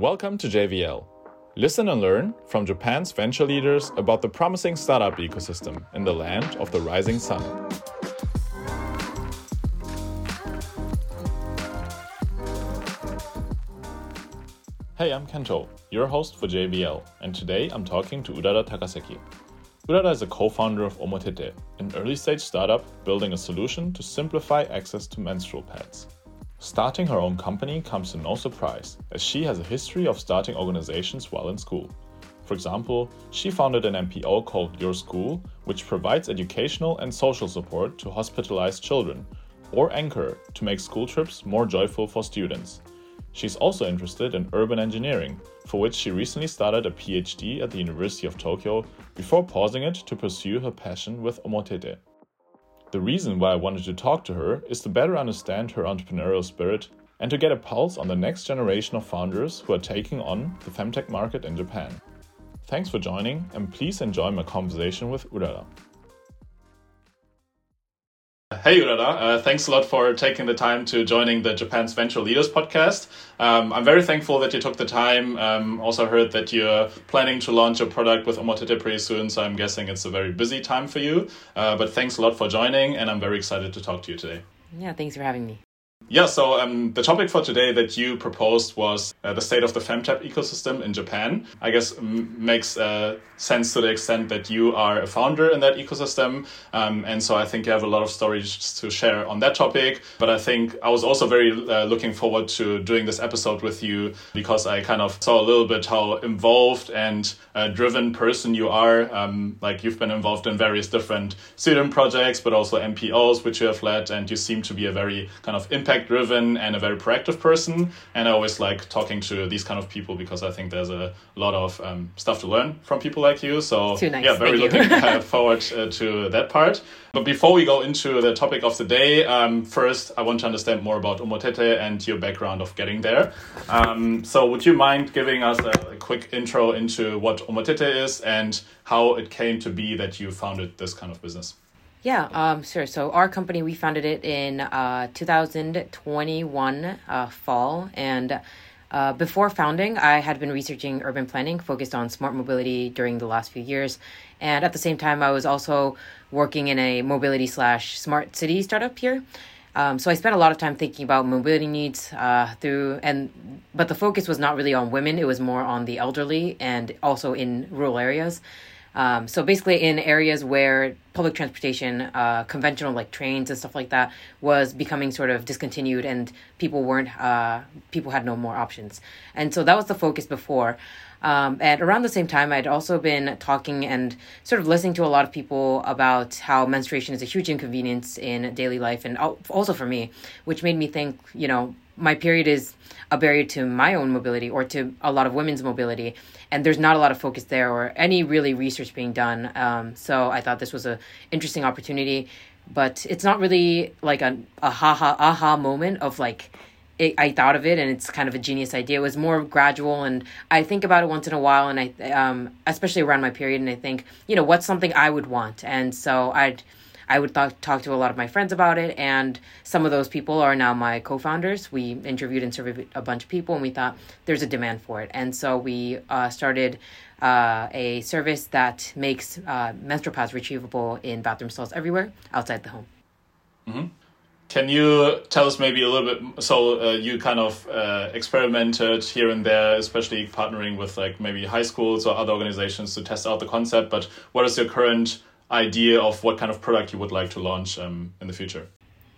Welcome to JVL. Listen and learn from Japan's venture leaders about the promising startup ecosystem in the land of the rising sun. Hey, I'm Kento, your host for JVL, and today I'm talking to Urara Takaseki. Urara is a co founder of Omotete, an early stage startup building a solution to simplify access to menstrual pads. Starting her own company comes to no surprise, as she has a history of starting organizations while in school. For example, she founded an NPO called Your School, which provides educational and social support to hospitalized children, or Anchor to make school trips more joyful for students. She's also interested in urban engineering, for which she recently started a PhD at the University of Tokyo before pausing it to pursue her passion with Omotete. The reason why I wanted to talk to her is to better understand her entrepreneurial spirit and to get a pulse on the next generation of founders who are taking on the femtech market in Japan. Thanks for joining, and please enjoy my conversation with Urara. Hey, Urara. Uh, thanks a lot for taking the time to joining the Japan's Venture Leaders podcast. Um, I'm very thankful that you took the time. Um, also heard that you're planning to launch a product with Omotete pretty soon, so I'm guessing it's a very busy time for you. Uh, but thanks a lot for joining, and I'm very excited to talk to you today. Yeah, thanks for having me. Yeah, so um, the topic for today that you proposed was uh, the state of the femtech ecosystem in Japan. I guess m- makes uh, sense to the extent that you are a founder in that ecosystem. Um, and so I think you have a lot of stories to share on that topic. But I think I was also very uh, looking forward to doing this episode with you because I kind of saw a little bit how involved and uh, driven person you are. Um, like you've been involved in various different student projects, but also NPOs, which you have led. And you seem to be a very kind of impact driven and a very proactive person. And I always like talking to these kind of people because I think there's a lot of um, stuff to learn from people like like you. So nice. yeah, very Thank looking forward uh, to that part. But before we go into the topic of the day, um, first I want to understand more about Omotete and your background of getting there. Um, so would you mind giving us a, a quick intro into what Omotete is and how it came to be that you founded this kind of business? Yeah, um, sure. So our company, we founded it in uh, 2021 uh, fall, and uh, before founding, I had been researching urban planning focused on smart mobility during the last few years. And at the same time, I was also working in a mobility slash smart city startup here. Um, so I spent a lot of time thinking about mobility needs uh, through and but the focus was not really on women; it was more on the elderly and also in rural areas. Um, so basically, in areas where public transportation, uh, conventional like trains and stuff like that, was becoming sort of discontinued, and people weren't, uh, people had no more options, and so that was the focus before. Um, and around the same time, I'd also been talking and sort of listening to a lot of people about how menstruation is a huge inconvenience in daily life, and also for me, which made me think, you know, my period is a barrier to my own mobility or to a lot of women's mobility and there's not a lot of focus there or any really research being done um, so i thought this was a interesting opportunity but it's not really like a, a ha aha moment of like it, I thought of it and it's kind of a genius idea. It was more gradual and I think about it once in a while and I um especially around my period and I think, you know, what's something I would want. And so I'd I would talk to a lot of my friends about it, and some of those people are now my co founders. We interviewed and surveyed a bunch of people, and we thought there's a demand for it. And so we uh, started uh, a service that makes uh, menstrual pads retrievable in bathroom stalls everywhere outside the home. Mm-hmm. Can you tell us maybe a little bit? So uh, you kind of uh, experimented here and there, especially partnering with like maybe high schools or other organizations to test out the concept. But what is your current idea of what kind of product you would like to launch um, in the future?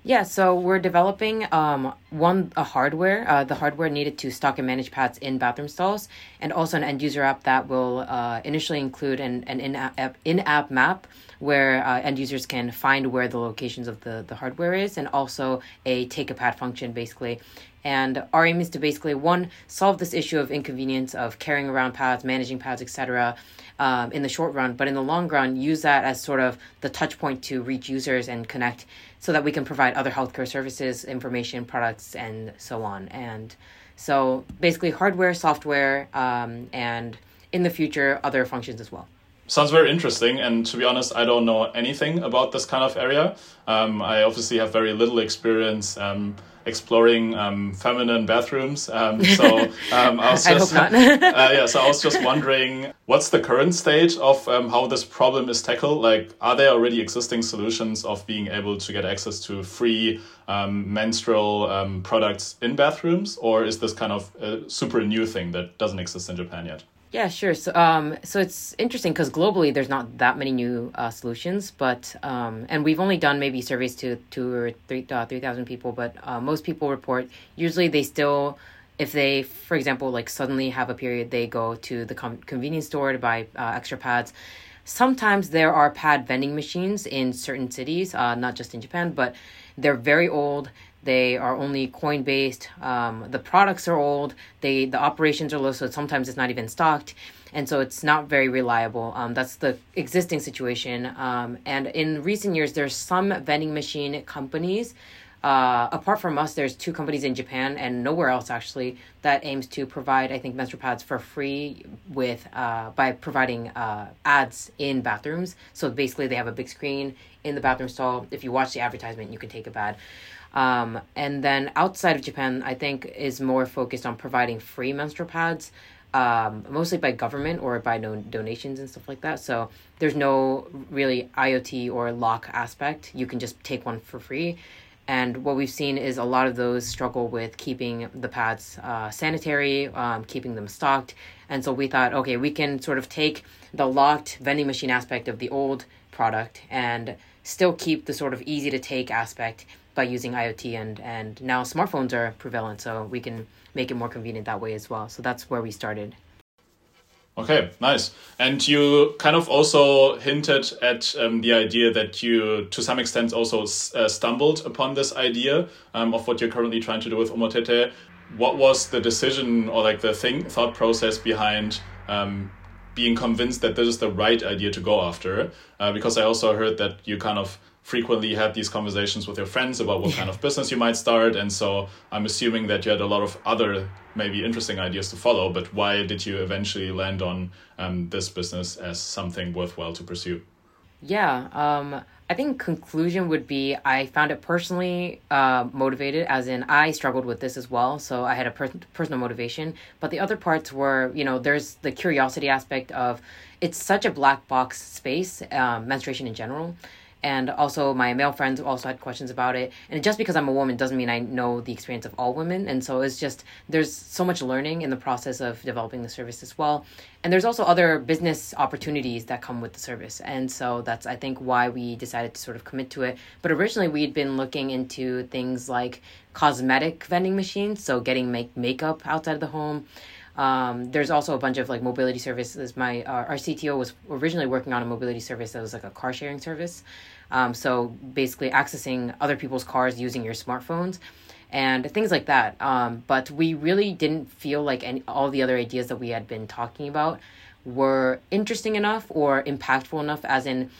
Yeah, so we're developing um, one a hardware, uh, the hardware needed to stock and manage pads in bathroom stalls, and also an end user app that will uh, initially include an, an in app in app map where uh, end users can find where the locations of the, the hardware is, and also a take a pad function basically. And our aim is to basically one solve this issue of inconvenience of carrying around pads, managing pads, etc um, in the short run, but in the long run, use that as sort of the touch point to reach users and connect so that we can provide other healthcare services, information, products, and so on. And so basically, hardware, software, um, and in the future, other functions as well. Sounds very interesting. And to be honest, I don't know anything about this kind of area. Um, I obviously have very little experience. Um, exploring um, feminine bathrooms. Um, so um, I was just, I uh, yeah, so I was just wondering, what's the current state of um, how this problem is tackled? Like, are there already existing solutions of being able to get access to free um, menstrual um, products in bathrooms, or is this kind of a super new thing that doesn't exist in Japan yet? Yeah, sure. So, um, so it's interesting because globally there's not that many new uh, solutions, but um, and we've only done maybe surveys to two or three uh, three thousand people, but uh, most people report usually they still, if they, for example, like suddenly have a period, they go to the com- convenience store to buy uh, extra pads. Sometimes there are pad vending machines in certain cities, uh, not just in Japan, but they're very old. They are only coin based. Um, the products are old. They the operations are low, so sometimes it's not even stocked, and so it's not very reliable. Um, that's the existing situation. Um, and in recent years, there's some vending machine companies. Uh, apart from us, there's two companies in Japan and nowhere else actually that aims to provide, I think, menstrual pads for free with uh, by providing uh, ads in bathrooms. So basically, they have a big screen in the bathroom stall. If you watch the advertisement, you can take a bad. Um, and then outside of Japan, I think is more focused on providing free menstrual pads, um, mostly by government or by no donations and stuff like that. So there's no really IoT or lock aspect. You can just take one for free. And what we've seen is a lot of those struggle with keeping the pads uh, sanitary, um, keeping them stocked. And so we thought, okay, we can sort of take the locked vending machine aspect of the old product and still keep the sort of easy to take aspect by using IoT and and now smartphones are prevalent, so we can make it more convenient that way as well. So that's where we started. Okay, nice. And you kind of also hinted at um, the idea that you, to some extent, also uh, stumbled upon this idea um, of what you're currently trying to do with Omotete. What was the decision or like the thing thought process behind um, being convinced that this is the right idea to go after? Uh, because I also heard that you kind of frequently had these conversations with your friends about what kind of business you might start and so i'm assuming that you had a lot of other maybe interesting ideas to follow but why did you eventually land on um, this business as something worthwhile to pursue? Yeah um, i think conclusion would be i found it personally uh, motivated as in i struggled with this as well so i had a per- personal motivation. But the other parts were you know there's the curiosity aspect of it's such a black box space um, menstruation in general and also my male friends also had questions about it. And just because i'm a woman doesn't mean i know the experience of all women. And so it's just there's so much learning in the process of developing the service as well. And there's also other business opportunities that come with the service. And so that's i think why we decided to sort of commit to it. But originally we'd been looking into things like cosmetic vending machines. So getting make makeup outside of the home um, there's also a bunch of like mobility services. My uh, our CTO was originally working on a mobility service that was like a car sharing service. Um, so basically accessing other people's cars using your smartphones and things like that. Um, but we really didn't feel like any all the other ideas that we had been talking about were interesting enough or impactful enough, as in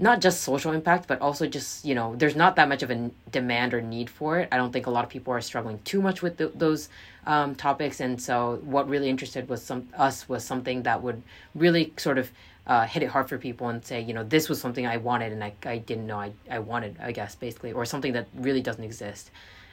not just social impact, but also just you know, there's not that much of a demand or need for it. I don't think a lot of people are struggling too much with the, those um, topics, and so what really interested was some us was something that would really sort of uh, hit it hard for people and say, you know, this was something I wanted and I, I didn't know I, I wanted, I guess, basically, or something that really doesn't exist.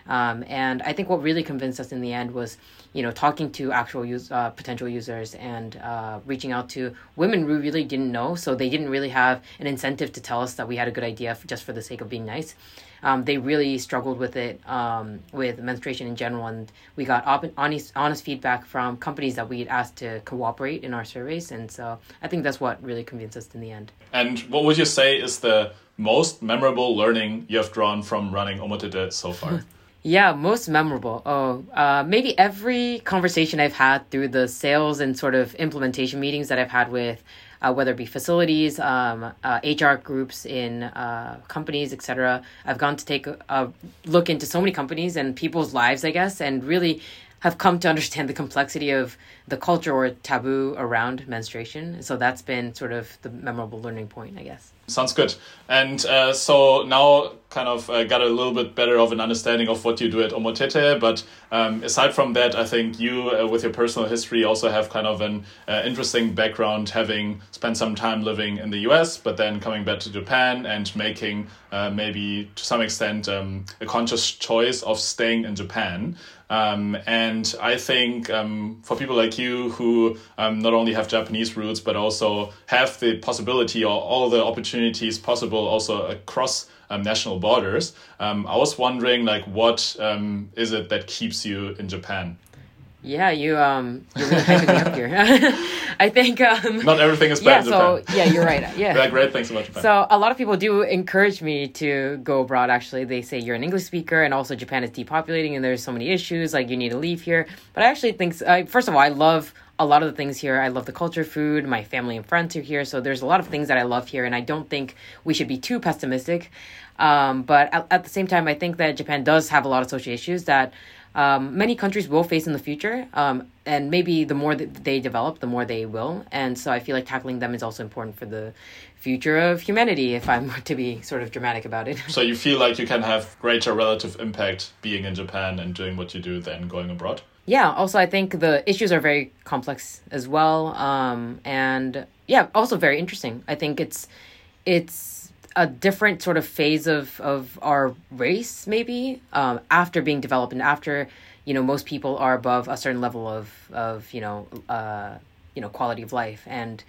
Um, and I think what really convinced us in the end was, you know, talking to actual use, uh, potential users and uh, reaching out to women we really didn't know. So they didn't really have an incentive to tell us that we had a good idea for, just for the sake of being nice. Um, they really struggled with it, um, with menstruation in general. And we got op- honest, honest feedback from companies that we had asked to cooperate in our surveys. And so I think that's what really convinced us in the end. And what would you say is the most memorable learning you have drawn from running Omotete so far? Yeah, most memorable. Oh, uh, maybe every conversation I've had through the sales and sort of implementation meetings that I've had with, uh, whether it be facilities, um, uh, HR groups in uh, companies, etc. I've gone to take a, a, look into so many companies and people's lives, I guess, and really have come to understand the complexity of the culture or taboo around menstruation. So that's been sort of the memorable learning point, I guess. Sounds good. And uh, so now kind of uh, got a little bit better of an understanding of what you do at Omotete. But um, aside from that, I think you, uh, with your personal history, also have kind of an uh, interesting background, having spent some time living in the US, but then coming back to Japan and making uh, maybe to some extent um, a conscious choice of staying in Japan. Um, and I think um, for people like you who um, not only have Japanese roots, but also have the possibility or all the opportunities possible also across um, national borders, um, I was wondering, like, what um, is it that keeps you in Japan? Yeah, you um, you're really hyping me up here. I think um, not everything is bad. Yeah, so yeah, you're right. Yeah, yeah, great. Thanks so much. Japan. So a lot of people do encourage me to go abroad. Actually, they say you're an English speaker, and also Japan is depopulating, and there's so many issues. Like you need to leave here. But I actually think, uh, first of all, I love a lot of the things here. I love the culture, food. My family and friends are here, so there's a lot of things that I love here, and I don't think we should be too pessimistic. Um, but at, at the same time, I think that Japan does have a lot of social issues that um, many countries will face in the future. Um, and maybe the more that they develop, the more they will. And so I feel like tackling them is also important for the future of humanity, if I'm to be sort of dramatic about it. So you feel like you can have greater relative impact being in Japan and doing what you do than going abroad? Yeah, also, I think the issues are very complex as well. Um, and yeah, also very interesting. I think it's, it's, a different sort of phase of of our race maybe um, after being developed and after you know most people are above a certain level of of you know uh, you know quality of life and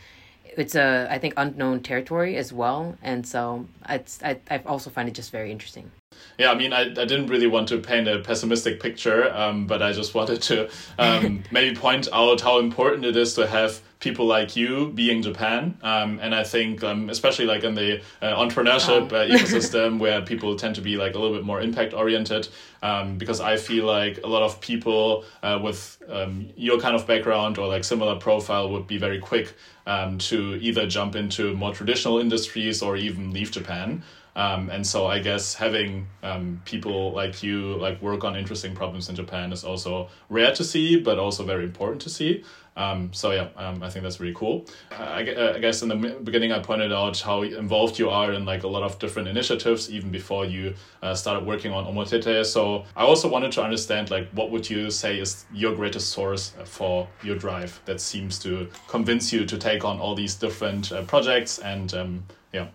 it's a I think unknown territory as well and so it's I I also find it just very interesting. Yeah, I mean, I, I didn't really want to paint a pessimistic picture, um, but I just wanted to um, maybe point out how important it is to have people like you being Japan. Um, and I think, um, especially like in the uh, entrepreneurship uh, ecosystem where people tend to be like a little bit more impact oriented, um, because I feel like a lot of people uh, with um, your kind of background or like similar profile would be very quick um, to either jump into more traditional industries or even leave Japan. Um, and so I guess having um, people like you like work on interesting problems in Japan is also rare to see, but also very important to see. Um, so yeah, um, I think that's really cool. I, I, guess in the beginning I pointed out how involved you are in like a lot of different initiatives even before you uh, started working on Omotete. So I also wanted to understand like what would you say is your greatest source for your drive that seems to convince you to take on all these different uh, projects and um, yeah.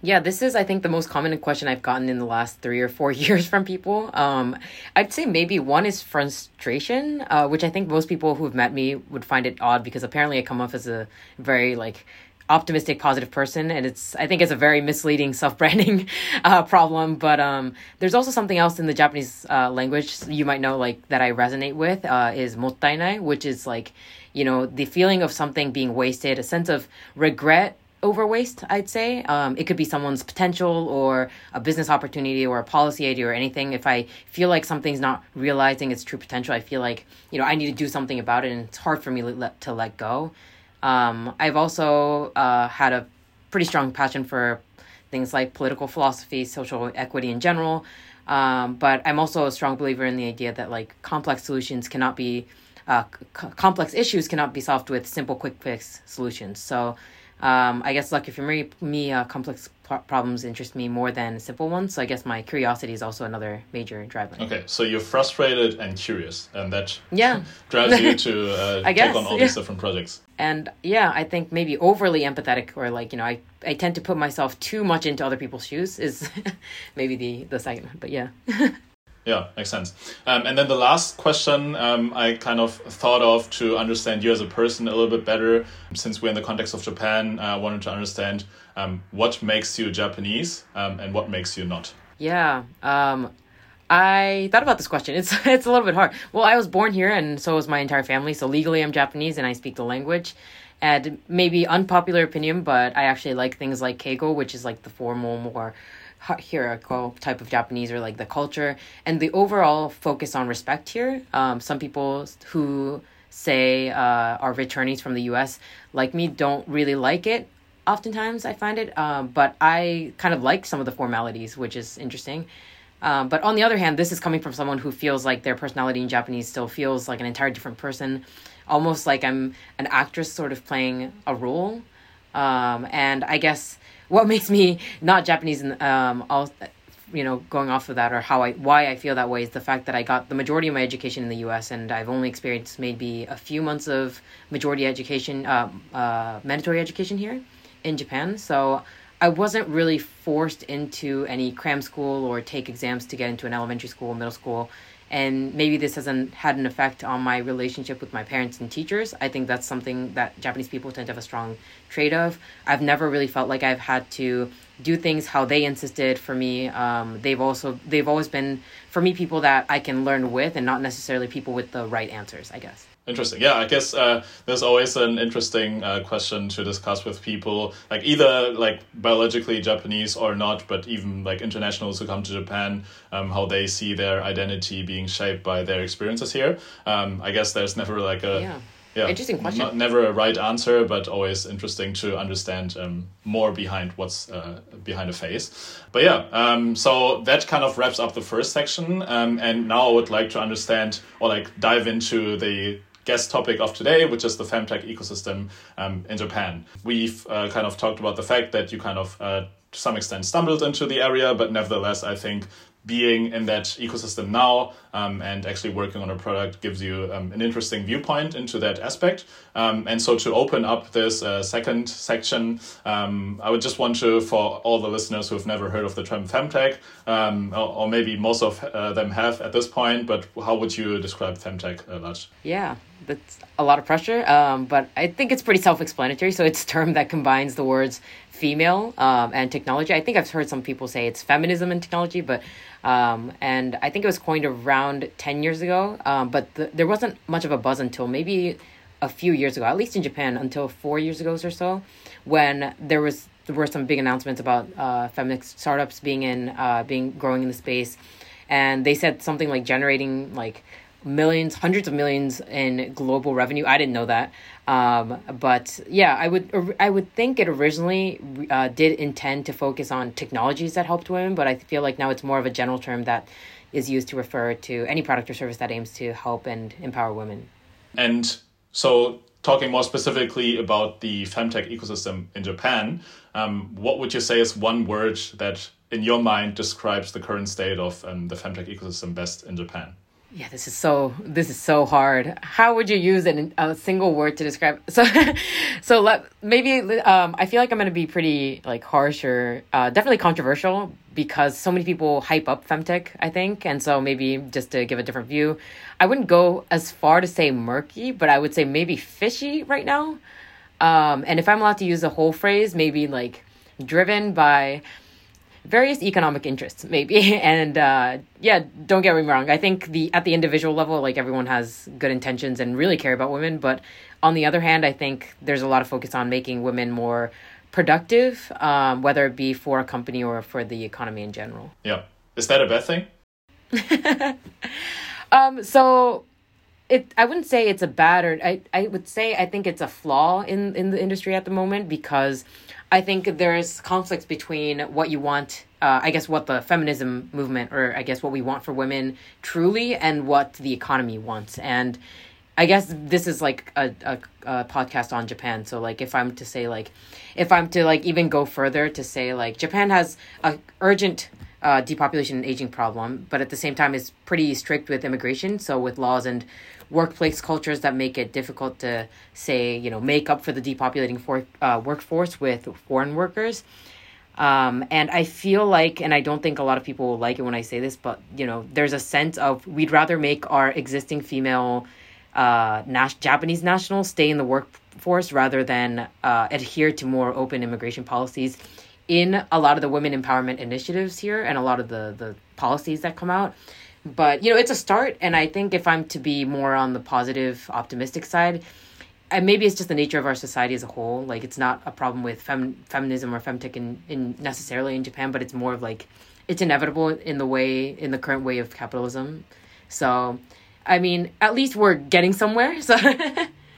Yeah, this is, I think, the most common question I've gotten in the last three or four years from people. Um, I'd say maybe one is frustration, uh, which I think most people who've met me would find it odd because apparently I come off as a very like optimistic, positive person, and it's I think it's a very misleading self branding uh, problem. But um, there's also something else in the Japanese uh, language you might know like that I resonate with uh, is mottainai, which is like you know the feeling of something being wasted, a sense of regret over waste, I'd say. Um, it could be someone's potential or a business opportunity or a policy idea or anything. If I feel like something's not realizing its true potential, I feel like, you know, I need to do something about it and it's hard for me to let, to let go. Um, I've also uh, had a pretty strong passion for things like political philosophy, social equity in general. Um, but I'm also a strong believer in the idea that like complex solutions cannot be, uh, c- complex issues cannot be solved with simple quick fix solutions. So um, I guess lucky for me, me uh, complex problems interest me more than simple ones. So I guess my curiosity is also another major driver. Okay, so you're frustrated and curious, and that yeah drives you to uh, take guess, on all yeah. these different projects. And yeah, I think maybe overly empathetic, or like you know, I I tend to put myself too much into other people's shoes is maybe the the second. But yeah. Yeah, makes sense. Um, and then the last question um, I kind of thought of to understand you as a person a little bit better, since we're in the context of Japan, I uh, wanted to understand um, what makes you Japanese um, and what makes you not. Yeah. Um, I thought about this question. It's it's a little bit hard. Well, I was born here, and so was my entire family. So legally, I'm Japanese, and I speak the language. And maybe unpopular opinion, but I actually like things like keigo, which is like the formal, more hierarchical type of Japanese or like the culture and the overall focus on respect here. Um, some people who say uh, are returnees from the U.S. like me don't really like it. Oftentimes, I find it, um, but I kind of like some of the formalities, which is interesting. Um, but on the other hand, this is coming from someone who feels like their personality in Japanese still feels like an entire different person, almost like I'm an actress sort of playing a role. Um, and I guess what makes me not Japanese, um, all, you know, going off of that, or how I why I feel that way is the fact that I got the majority of my education in the U.S. and I've only experienced maybe a few months of majority education, uh, uh, mandatory education here in Japan. So I wasn't really forced into any cram school or take exams to get into an elementary school, middle school. And maybe this hasn't had an effect on my relationship with my parents and teachers. I think that's something that Japanese people tend to have a strong trait of. I've never really felt like I've had to do things how they insisted for me. Um, they've also they've always been for me people that I can learn with, and not necessarily people with the right answers. I guess. Interesting. Yeah, I guess uh, there's always an interesting uh, question to discuss with people, like either like biologically Japanese or not, but even like internationals who come to Japan, um, how they see their identity being shaped by their experiences here. Um, I guess there's never like a yeah. Yeah, interesting question. Not, never a right answer, but always interesting to understand um, more behind what's uh, behind a face. But yeah, um, so that kind of wraps up the first section, um, and now I would like to understand or like dive into the guest topic of today, which is the femtech ecosystem um, in Japan. We've uh, kind of talked about the fact that you kind of, uh, to some extent, stumbled into the area, but nevertheless, I think being in that ecosystem now um, and actually working on a product gives you um, an interesting viewpoint into that aspect. Um, and so to open up this uh, second section, um, I would just want to, for all the listeners who have never heard of the term femtech, um, or, or, maybe most of uh, them have at this point, but how would you describe femtech, uh, Laj? Yeah, that's a lot of pressure, um, but I think it's pretty self-explanatory. So it's a term that combines the words female um, and technology. I think I've heard some people say it's feminism and technology, but um, and I think it was coined around ten years ago. Um, but the, there wasn't much of a buzz until maybe a few years ago, at least in Japan, until four years ago or so, when there was there were some big announcements about uh, feminist startups being in uh, being growing in the space, and they said something like generating like millions, hundreds of millions in global revenue. I didn't know that. Um, but yeah, I would I would think it originally uh, did intend to focus on technologies that helped women, but I feel like now it's more of a general term that is used to refer to any product or service that aims to help and empower women. And so, talking more specifically about the femtech ecosystem in Japan, um, what would you say is one word that, in your mind, describes the current state of um, the femtech ecosystem best in Japan? Yeah, this is so this is so hard. How would you use it a single word to describe? So, so let maybe um, I feel like I'm gonna be pretty like harsh or uh, definitely controversial because so many people hype up femtech. I think, and so maybe just to give a different view, I wouldn't go as far to say murky, but I would say maybe fishy right now. Um, and if I'm allowed to use a whole phrase, maybe like driven by various economic interests maybe. And uh, yeah don't get me wrong. I think the at the individual level like everyone has good intentions and really care about women. But on the other hand i think there's a lot of focus on making women more productive um, whether it be for a company or for the economy in general. Yeah. Is that a bad thing? Um, so it I wouldn't say it's a bad or I, I would say I think it's a flaw in, in the industry at the moment because I think there's conflicts between what you want, uh, I guess, what the feminism movement, or I guess what we want for women truly, and what the economy wants. And I guess this is like a, a, a podcast on Japan. So, like, if I'm to say, like, if I'm to, like, even go further to say, like, Japan has a urgent uh, depopulation and aging problem, but at the same time is pretty strict with immigration. So, with laws and workplace cultures that make it difficult to say you know make up for the depopulating for, uh, workforce with foreign workers um, and i feel like and i don't think a lot of people will like it when i say this but you know there's a sense of we'd rather make our existing female uh, nas- japanese nationals stay in the workforce rather than uh, adhere to more open immigration policies in a lot of the women empowerment initiatives here and a lot of the the policies that come out. But you know it's a start and i think if i'm to be more on the positive optimistic side and maybe it's just the nature of our society as a whole. Like it's not a problem with fem- feminism or femtech in, in necessarily in japan but it's more of like it's inevitable in the way in the current way of capitalism. So i mean at least we're getting somewhere. So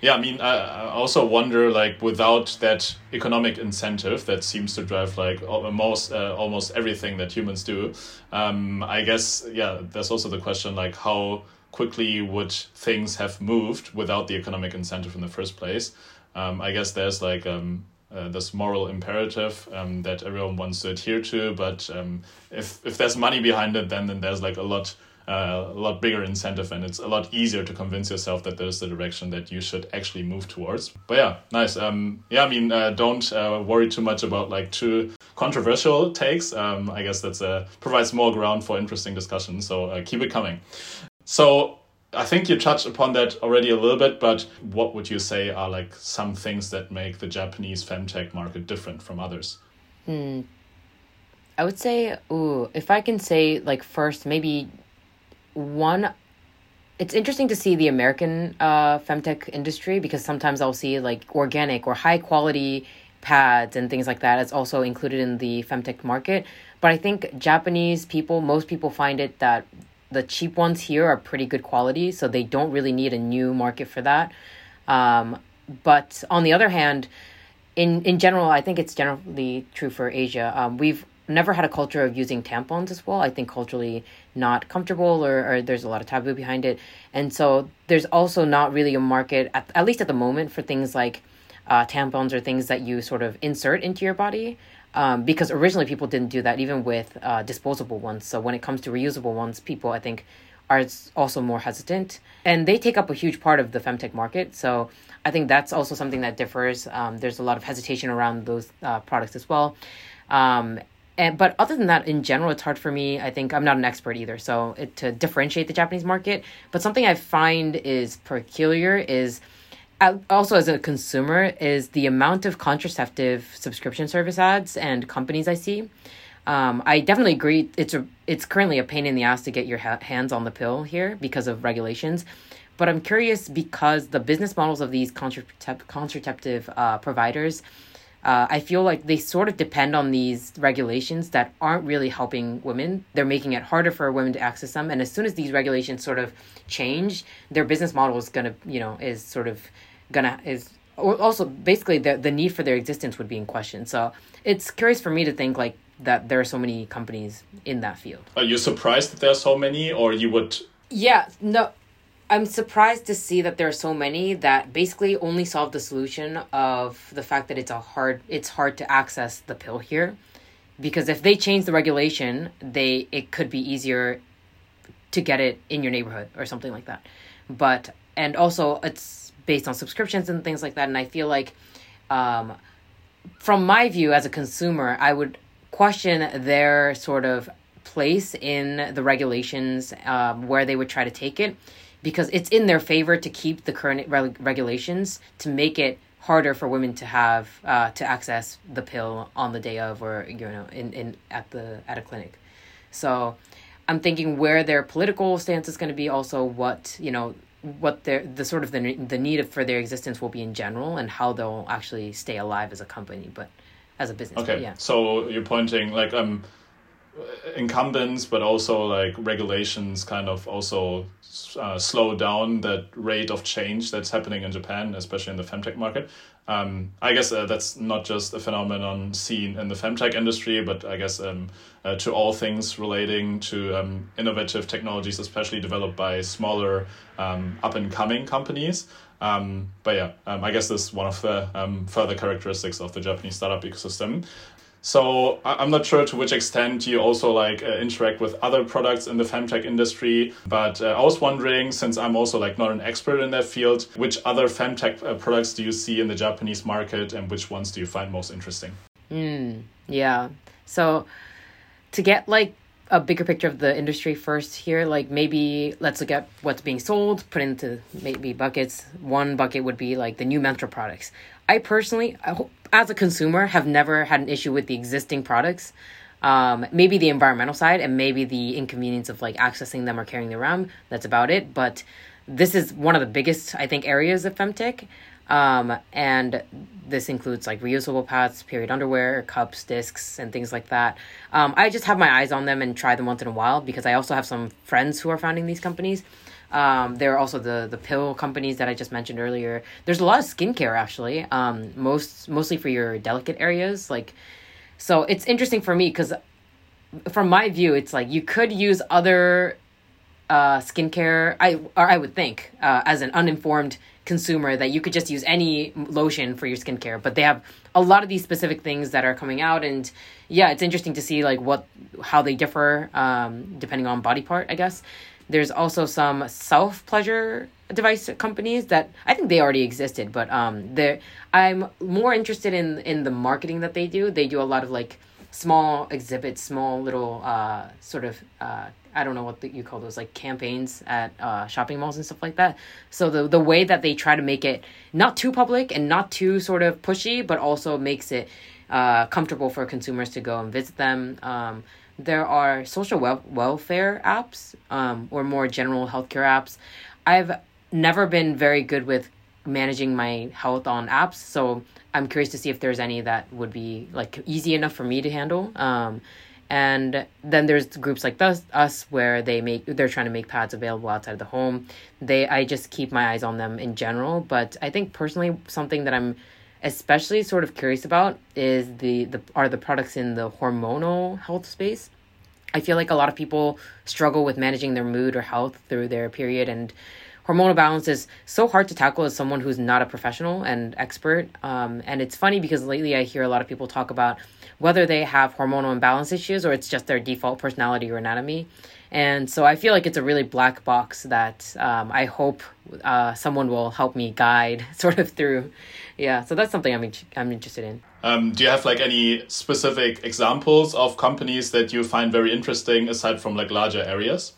yeah, I mean, I, I also wonder like without that economic incentive that seems to drive like almost uh, almost everything that humans do. Um, I guess yeah, there's also the question like how quickly would things have moved without the economic incentive in the first place. Um, I guess there's like um, uh, this moral imperative um, that everyone wants to adhere to, but um, if if there's money behind it, then then there's like a lot a lot bigger incentive and it's a lot easier to convince yourself that there's the direction that you should actually move towards but yeah nice um, yeah i mean uh, don't uh, worry too much about like too controversial takes um, i guess that's uh, provides more ground for interesting discussion so uh, keep it coming so I think you touched upon that already a little bit, but what would you say are like some things that make the Japanese femtech market different from others? Hmm. I would say, ooh, if I can say like first, maybe one it's interesting to see the American uh, femtech industry because sometimes I'll see like organic or high quality pads and things like that. It's also included in the femtech market. But I think Japanese people, most people find it that the cheap ones here are pretty good quality, so they don't really need a new market for that. Um, but on the other hand, in in general, I think it's generally true for Asia. Um, we've never had a culture of using tampons as well. I think culturally not comfortable or, or there's a lot of taboo behind it. And so there's also not really a market, at, at least at the moment, for things like uh, tampons or things that you sort of insert into your body. Um, because originally people didn't do that even with uh, disposable ones. So when it comes to reusable ones, people I think are also more hesitant, and they take up a huge part of the femtech market. So I think that's also something that differs. Um, there's a lot of hesitation around those uh, products as well. Um, and but other than that, in general, it's hard for me. I think I'm not an expert either, so it, to differentiate the Japanese market. But something I find is peculiar is also as a consumer is the amount of contraceptive subscription service ads and companies I see. Um, I definitely agree. It's a it's currently a pain in the ass to get your ha- hands on the pill here because of regulations. But I'm curious because the business models of these contracept- contraceptive uh, providers uh, I feel like they sort of depend on these regulations that aren't really helping women. They're making it harder for women to access them. And as soon as these regulations sort of change, their business model is gonna, you know, is sort of gonna is also basically the the need for their existence would be in question. So it's curious for me to think like that there are so many companies in that field. Are you surprised that there are so many, or you would? Yeah, no, I'm surprised to see that there are so many that basically only solve the solution of the fact that it's a hard it's hard to access the pill here. Because if they change the regulation, they it could be easier to get it in your neighborhood or something like that. But and also it's based on subscriptions and things like that. And I feel like um, from my view as a consumer, I would question their sort of place in the regulations um, where they would try to take it because it's in their favor to keep the current re- regulations to make it harder for women to have uh, to access the pill on the day of or you know in, in at the at a clinic. So i'm thinking where their political stance is going to be also what you know what their the sort of the, the need for their existence will be in general and how they'll actually stay alive as a company but as a business okay. yeah. So you're pointing like um incumbents, but also like regulations kind of also uh, slow down that rate of change that's happening in Japan, especially in the femtech market. Um, I guess uh, that's not just a phenomenon seen in the femtech industry, but I guess um, uh, to all things relating to um, innovative technologies, especially developed by smaller um, up and coming companies. Um, but yeah, um, I guess this is one of the um, further characteristics of the Japanese startup ecosystem. So I'm not sure to which extent you also like uh, interact with other products in the femtech industry, but uh, I was wondering, since I'm also like not an expert in that field, which other femtech uh, products do you see in the Japanese market, and which ones do you find most interesting? Mm, yeah. So to get like a bigger picture of the industry first here, like maybe let's look at what's being sold, put into maybe buckets. One bucket would be like the new menstrual products. I personally, as a consumer, have never had an issue with the existing products. Um, maybe the environmental side and maybe the inconvenience of like accessing them or carrying them around. That's about it. But this is one of the biggest, I think, areas of femtech. Um, and this includes like reusable pads, period underwear, cups, discs, and things like that. Um, I just have my eyes on them and try them once in a while because I also have some friends who are founding these companies. Um, there are also the the pill companies that I just mentioned earlier. There's a lot of skincare actually. Um, most mostly for your delicate areas, like. So it's interesting for me because, from my view, it's like you could use other uh, skincare. I or I would think uh, as an uninformed consumer that you could just use any lotion for your skincare, but they have a lot of these specific things that are coming out, and yeah, it's interesting to see like what how they differ um, depending on body part. I guess there's also some self pleasure device companies that I think they already existed, but um, they I'm more interested in in the marketing that they do. They do a lot of like small exhibits, small little uh, sort of uh, I don't know what the, you call those like campaigns at uh, shopping malls and stuff like that. So the the way that they try to make it not too public and not too sort of pushy, but also makes it uh, comfortable for consumers to go and visit them. Um, there are social wel- welfare apps um, or more general healthcare apps. I've never been very good with managing my health on apps, so I'm curious to see if there's any that would be like easy enough for me to handle. Um, and then there's groups like us, us where they make they're trying to make pads available outside of the home they i just keep my eyes on them in general but i think personally something that i'm especially sort of curious about is the, the are the products in the hormonal health space i feel like a lot of people struggle with managing their mood or health through their period and hormonal balance is so hard to tackle as someone who's not a professional and expert um, and it's funny because lately i hear a lot of people talk about whether they have hormonal imbalance issues or it's just their default personality or anatomy. And so I feel like it's a really black box that um, I hope uh, someone will help me guide sort of through. Yeah, so that's something I'm, in- I'm interested in. Um, do you have like any specific examples of companies that you find very interesting aside from like larger areas?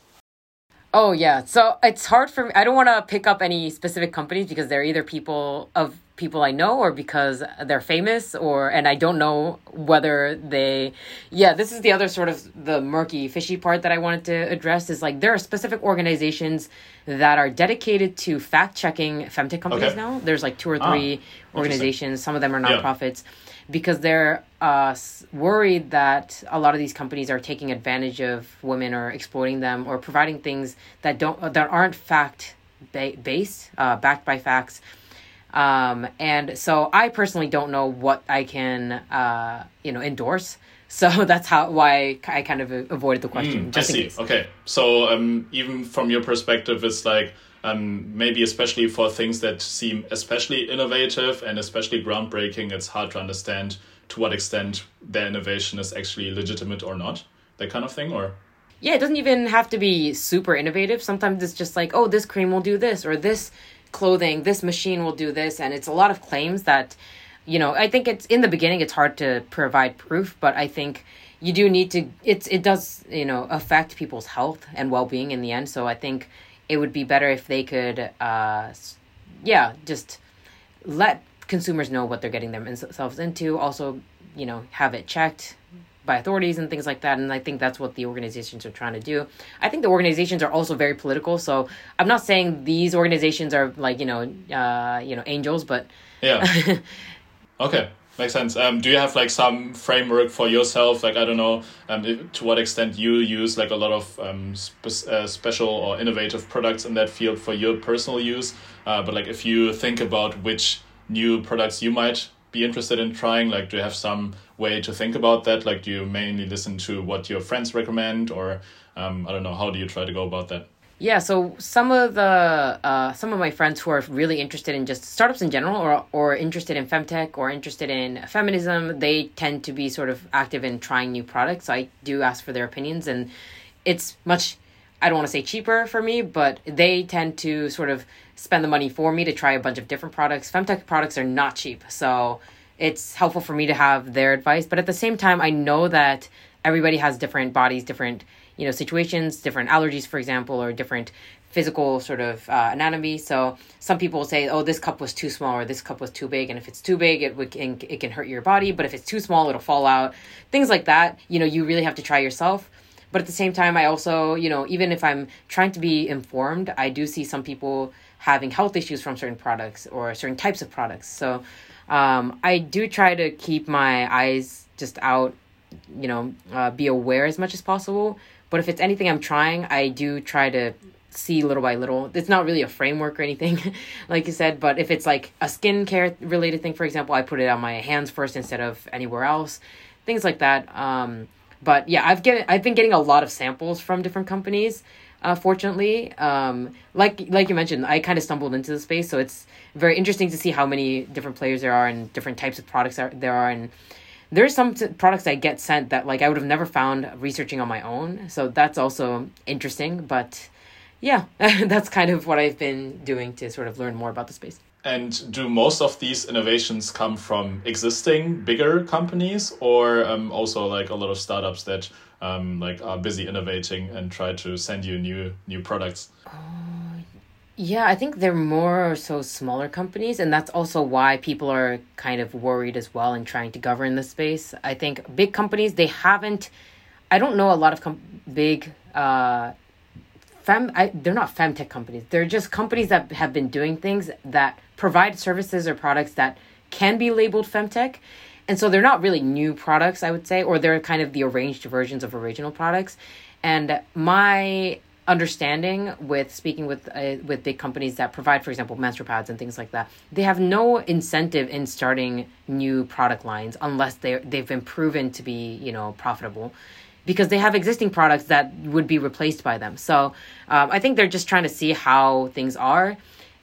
Oh yeah, so it's hard for me. I don't want to pick up any specific companies because they're either people of people I know or because they're famous or and I don't know whether they yeah, this is the other sort of the murky fishy part that I wanted to address is like there are specific organizations that are dedicated to fact checking femtech companies okay. now. There's like two or ah, three ah, organizations, some of them are nonprofits. Yeah because they're uh, worried that a lot of these companies are taking advantage of women or exploiting them or providing things that don't that aren't fact ba- based, uh, backed by facts. Um, and so I personally don't know what I can, uh, you know, endorse. So that's how why I kind of avoided the question. Mm, I see. Okay, so um, even from your perspective, it's like um, maybe especially for things that seem especially innovative and especially groundbreaking, it's hard to understand to what extent their innovation is actually legitimate or not. That kind of thing, or yeah, it doesn't even have to be super innovative. Sometimes it's just like, oh, this cream will do this, or this clothing, this machine will do this, and it's a lot of claims that, you know, I think it's in the beginning it's hard to provide proof, but I think you do need to. It's it does you know affect people's health and well being in the end. So I think it would be better if they could, uh, yeah, just let consumers know what they're getting themselves into. Also, you know, have it checked by authorities and things like that. And I think that's what the organizations are trying to do. I think the organizations are also very political. So I'm not saying these organizations are like you know, uh, you know, angels, but yeah. okay. Makes sense. Um, do you have like some framework for yourself? Like I don't know um, to what extent you use like a lot of um, spe- uh, special or innovative products in that field for your personal use. Uh, but like if you think about which new products you might be interested in trying, like do you have some way to think about that? Like do you mainly listen to what your friends recommend, or um, I don't know how do you try to go about that? Yeah, so some of the uh, some of my friends who are really interested in just startups in general, or or interested in femtech, or interested in feminism, they tend to be sort of active in trying new products. I do ask for their opinions, and it's much. I don't want to say cheaper for me, but they tend to sort of spend the money for me to try a bunch of different products. Femtech products are not cheap, so it's helpful for me to have their advice. But at the same time, I know that everybody has different bodies, different you know situations different allergies for example or different physical sort of uh, anatomy. So some people say oh this cup was too small or this cup was too big and if it's too big it, can, it can hurt your body but if it's too small it'll fall out. Things like that you know you really have to try yourself. But at the same time i also you know even if i'm trying to be informed i do see some people having health issues from certain products or certain types of products. So um, i do try to keep my eyes just out you know uh, be aware as much as possible but if it's anything I'm trying, I do try to see little by little. It's not really a framework or anything, like you said, but if it's like a skincare related thing, for example, I put it on my hands first instead of anywhere else, things like that. Um, but yeah, I've get I've been getting a lot of samples from different companies. Uh, fortunately, um, like like you mentioned, I kind of stumbled into the space, so it's very interesting to see how many different players there are and different types of products are, there are, and there's some t- products I get sent that like I would have never found researching on my own. So that's also interesting. But yeah, that's kind of what I've been doing to sort of learn more about the space. And do most of these innovations come from existing bigger companies, or um, also like a lot of startups that um, like are busy innovating and try to send you new new products? Uh, yeah, I think they're more so smaller companies, and that's also why people are kind of worried as well in trying to govern the space. I think big companies they haven't. I don't know a lot of com- big uh, fem. I, they're not femtech companies. They're just companies that have been doing things that provide services or products that can be labeled femtech. And so they're not really new products, I would say, or they're kind of the arranged versions of original products. And my understanding with speaking with uh, with big companies that provide for example menstrual pads and things like that they have no incentive in starting new product lines unless they they've been proven to be you know profitable because they have existing products that would be replaced by them so um, i think they're just trying to see how things are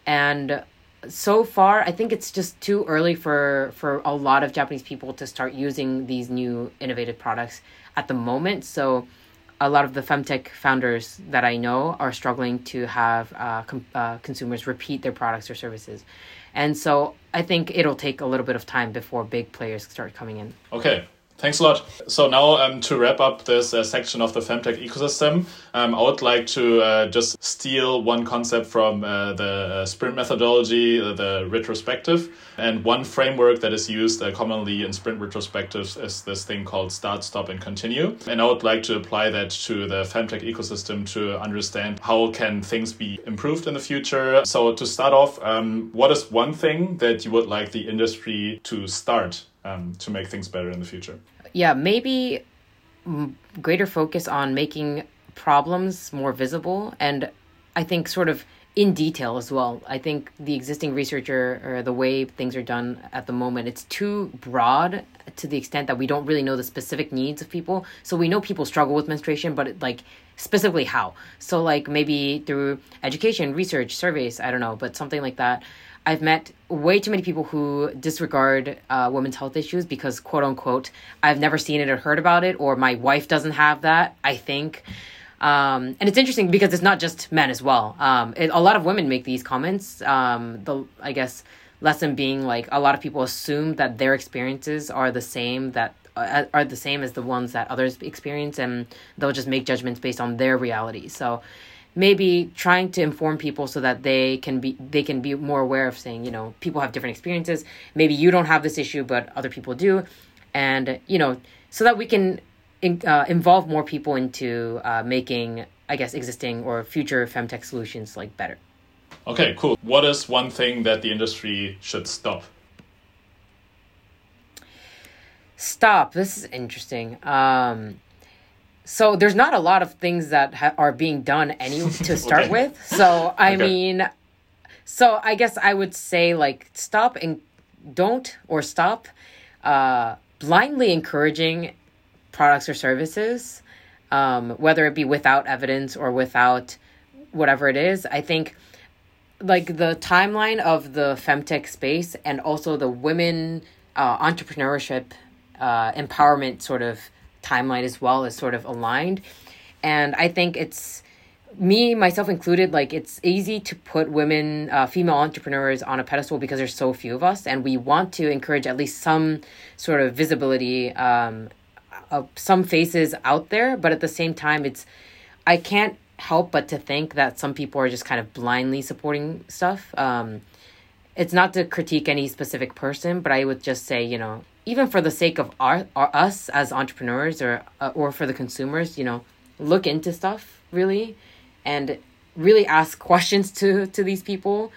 and so far i think it's just too early for for a lot of japanese people to start using these new innovative products at the moment so a lot of the femtech founders that I know are struggling to have uh, com- uh, consumers repeat their products or services. And so I think it'll take a little bit of time before big players start coming in. Okay, Thanks a lot. So now um, to wrap up this uh, section of the Femtech ecosystem, um, I would like to uh, just steal one concept from uh, the uh, sprint methodology, the retrospective. And one framework that is used uh, commonly in sprint retrospectives is this thing called start, stop, and continue. And I would like to apply that to the Femtech ecosystem to understand how can things be improved in the future. So to start off, um, what is one thing that you would like the industry to start um, to make things better in the future. Yeah, maybe greater focus on making problems more visible and I think sort of in detail as well. I think the existing researcher or the way things are done at the moment, it's too broad to the extent that we don't really know the specific needs of people. So we know people struggle with menstruation, but it, like specifically how. So like maybe through education, research, surveys, I don't know, but something like that. I've met way too many people who disregard uh, women's health issues because, quote unquote, I've never seen it or heard about it, or my wife doesn't have that, I think. Um, and it's interesting because it's not just men as well. Um, it, a lot of women make these comments. Um, the I guess lesson being like a lot of people assume that their experiences are the same that uh, are the same as the ones that others experience, and they'll just make judgments based on their reality. So maybe trying to inform people so that they can be they can be more aware of saying you know people have different experiences. Maybe you don't have this issue but other people do. And you know so that we can in, uh, involve more people into uh, making i guess existing or future femtech solutions like better. Okay cool. What is one thing that the industry should stop? Stop. This is interesting. Um so there's not a lot of things that ha- are being done any to start okay. with. So I okay. mean, so I guess I would say like stop and don't or stop uh, blindly encouraging products or services, um, whether it be without evidence or without whatever it is. I think like the timeline of the femtech space and also the women uh, entrepreneurship uh, empowerment sort of timeline as well is sort of aligned. And I think it's me myself included like it's easy to put women uh, female entrepreneurs on a pedestal because there's so few of us. And we want to encourage at least some sort of visibility um, of some faces out there. But at the same time it's i can't help but to think that some people are just kind of blindly supporting stuff. Um, it's not to critique any specific person but i would just say you know even for the sake of our, our us as entrepreneurs or uh, or for the consumers, you know, look into stuff really and really ask questions to to these people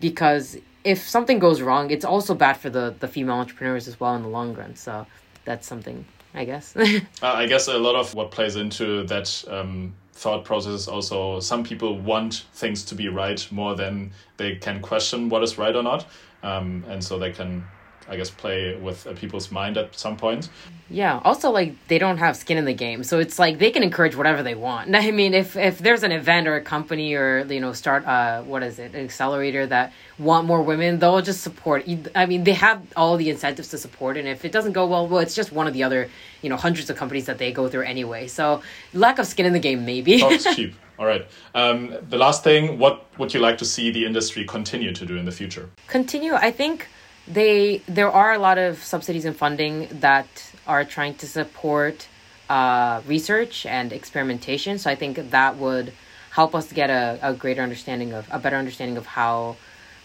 because if something goes wrong, it's also bad for the the female entrepreneurs as well in the long run. So that's something I guess. uh, I guess a lot of what plays into that um, thought process also some people want things to be right more than they can question what is right or not um, and so they can I guess play with uh, people's mind at some point. Yeah. Also, like they don't have skin in the game, so it's like they can encourage whatever they want. I mean, if if there's an event or a company or you know start uh what is it an accelerator that want more women, they'll just support. I mean, they have all the incentives to support, and if it doesn't go well, well, it's just one of the other you know hundreds of companies that they go through anyway. So lack of skin in the game, maybe. Talk's cheap. All right. Um, the last thing, what would you like to see the industry continue to do in the future? Continue. I think they there are a lot of subsidies and funding that are trying to support uh, research and experimentation. So I think that would help us get a, a greater understanding of a better understanding of how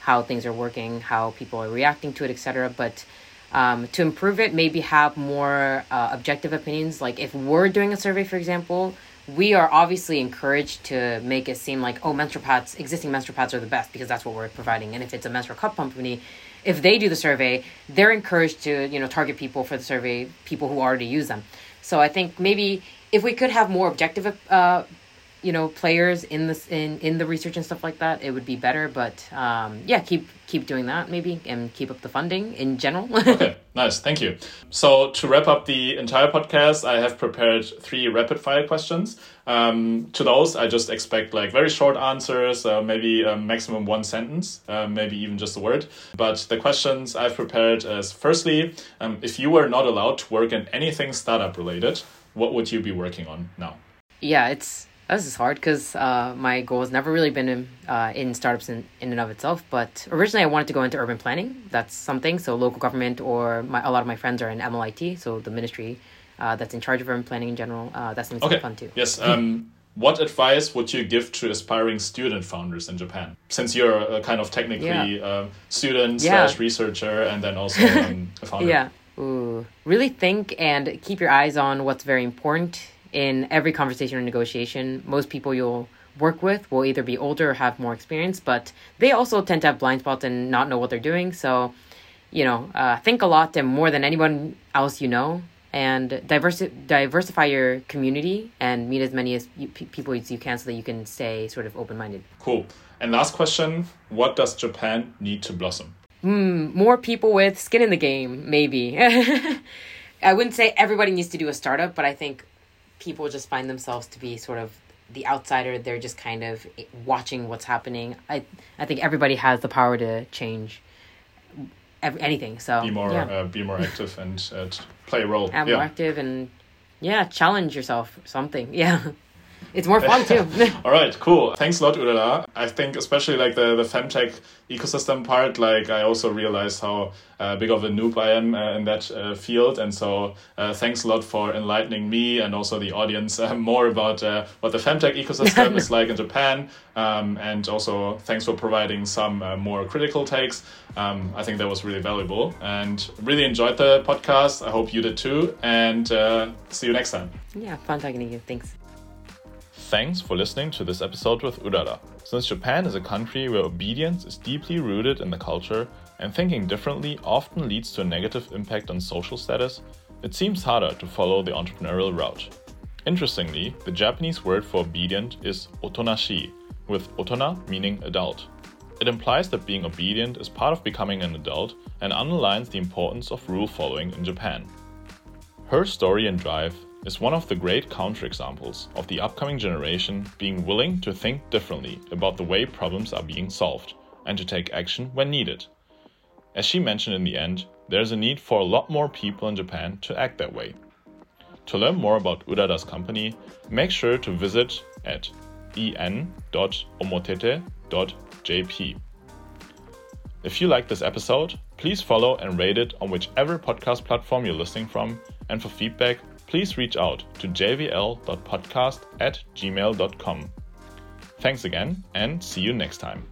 how things are working, how people are reacting to it, etc. But um, to improve it, maybe have more uh, objective opinions. Like if we're doing a survey, for example, we are obviously encouraged to make it seem like oh menstrual pads existing menstrual pads are the best because that's what we're providing and if it's a menstrual cup company if they do the survey they're encouraged to you know target people for the survey people who already use them. So i think maybe if we could have more objective uh, you know players in this in in the research and stuff like that it would be better but um yeah keep keep doing that maybe and keep up the funding in general. Okay nice thank you. So to wrap up the entire podcast i have prepared three rapid fire questions. Um, to those i just expect like very short answers uh, maybe a maximum one sentence uh, maybe even just a word. But the questions i've prepared is firstly um, if you were not allowed to work in anything startup related what would you be working on now? Yeah it's this is hard because uh, my goal has never really been in, uh, in startups in, in and of itself. But originally, I wanted to go into urban planning. That's something. So local government or my, a lot of my friends are in MLIT, so the ministry uh, that's in charge of urban planning in general. Uh, that seems okay. fun too. Yes. Um, what advice would you give to aspiring student founders in Japan? Since you're a kind of technically yeah. Uh, student yeah. slash researcher and then also um, a founder. Yeah. Ooh. Really think and keep your eyes on what's very important in every conversation or negotiation, most people you'll work with will either be older or have more experience, but they also tend to have blind spots and not know what they're doing. So, you know, uh, think a lot and more than anyone else you know, and diversi- diversify your community and meet as many as you, p- people as you can so that you can stay sort of open minded. Cool. And last question What does Japan need to blossom? Mm, more people with skin in the game, maybe. I wouldn't say everybody needs to do a startup, but I think people just find themselves to be sort of the outsider. They're just kind of watching what's happening. I i think everybody has the power to change every, anything so. Be more yeah. uh, be more active and uh, play a role. Yeah. more active and yeah challenge yourself something. Yeah it's more fun too. All right, cool. Thanks a lot, Urara. I think especially like the the femtech ecosystem part, like I also realized how uh, big of a noob I am uh, in that uh, field, and so uh, thanks a lot for enlightening me and also the audience uh, more about uh, what the femtech ecosystem is like in Japan, um, and also thanks for providing some more critical takes. Um, I think that was really valuable, and really enjoyed the podcast. I hope you did too, and see you next time. Yeah, fun talking to you. Thanks. Thanks for listening to this episode with Urara. Since Japan is a country where obedience is deeply rooted in the culture and thinking differently often leads to a negative impact on social status, it seems harder to follow the entrepreneurial route. Interestingly, the Japanese word for obedient is otonashi, with otona meaning adult. It implies that being obedient is part of becoming an adult and underlines the importance of rule following in Japan. Her story and drive is one of the great counterexamples of the upcoming generation being willing to think differently about the way problems are being solved and to take action when needed. As she mentioned in the end, there's a need for a lot more people in Japan to act that way. To learn more about Urara's company, make sure to visit at en.omotete.jp. If you like this episode, please follow and rate it on whichever podcast platform you're listening from, and for feedback, please reach out to jvl.podcast at gmail.com. Thanks again and see you next time.